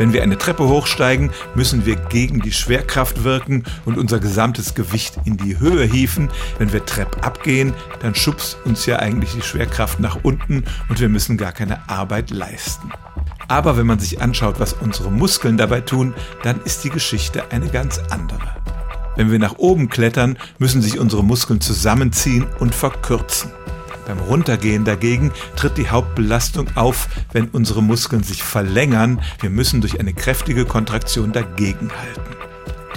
Wenn wir eine Treppe hochsteigen, müssen wir gegen die Schwerkraft wirken und unser gesamtes Gewicht in die Höhe hieven. Wenn wir Trepp abgehen, dann schubst uns ja eigentlich die Schwerkraft nach unten und wir müssen gar keine Arbeit leisten. Aber wenn man sich anschaut, was unsere Muskeln dabei tun, dann ist die Geschichte eine ganz andere. Wenn wir nach oben klettern, müssen sich unsere Muskeln zusammenziehen und verkürzen. Beim Runtergehen dagegen tritt die Hauptbelastung auf, wenn unsere Muskeln sich verlängern. Wir müssen durch eine kräftige Kontraktion dagegenhalten.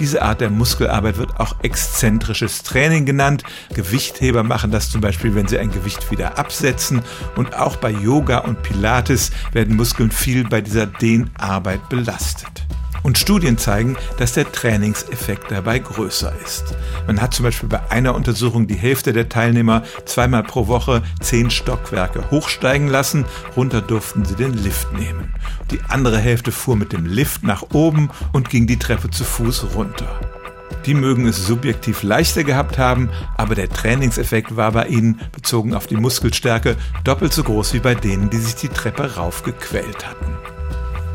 Diese Art der Muskelarbeit wird auch exzentrisches Training genannt. Gewichtheber machen das zum Beispiel, wenn sie ein Gewicht wieder absetzen. Und auch bei Yoga und Pilates werden Muskeln viel bei dieser Dehnarbeit belastet. Und Studien zeigen, dass der Trainingseffekt dabei größer ist. Man hat zum Beispiel bei einer Untersuchung die Hälfte der Teilnehmer zweimal pro Woche zehn Stockwerke hochsteigen lassen, runter durften sie den Lift nehmen. Die andere Hälfte fuhr mit dem Lift nach oben und ging die Treppe zu Fuß runter. Die mögen es subjektiv leichter gehabt haben, aber der Trainingseffekt war bei ihnen, bezogen auf die Muskelstärke, doppelt so groß wie bei denen, die sich die Treppe raufgequält hatten.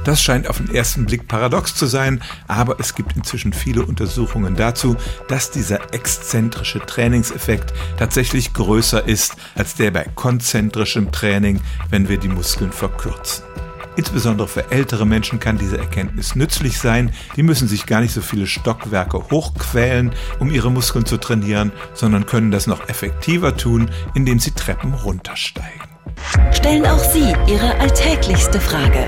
Das scheint auf den ersten Blick paradox zu sein, aber es gibt inzwischen viele Untersuchungen dazu, dass dieser exzentrische Trainingseffekt tatsächlich größer ist als der bei konzentrischem Training, wenn wir die Muskeln verkürzen. Insbesondere für ältere Menschen kann diese Erkenntnis nützlich sein. Die müssen sich gar nicht so viele Stockwerke hochquälen, um ihre Muskeln zu trainieren, sondern können das noch effektiver tun, indem sie Treppen runtersteigen. Stellen auch Sie Ihre alltäglichste Frage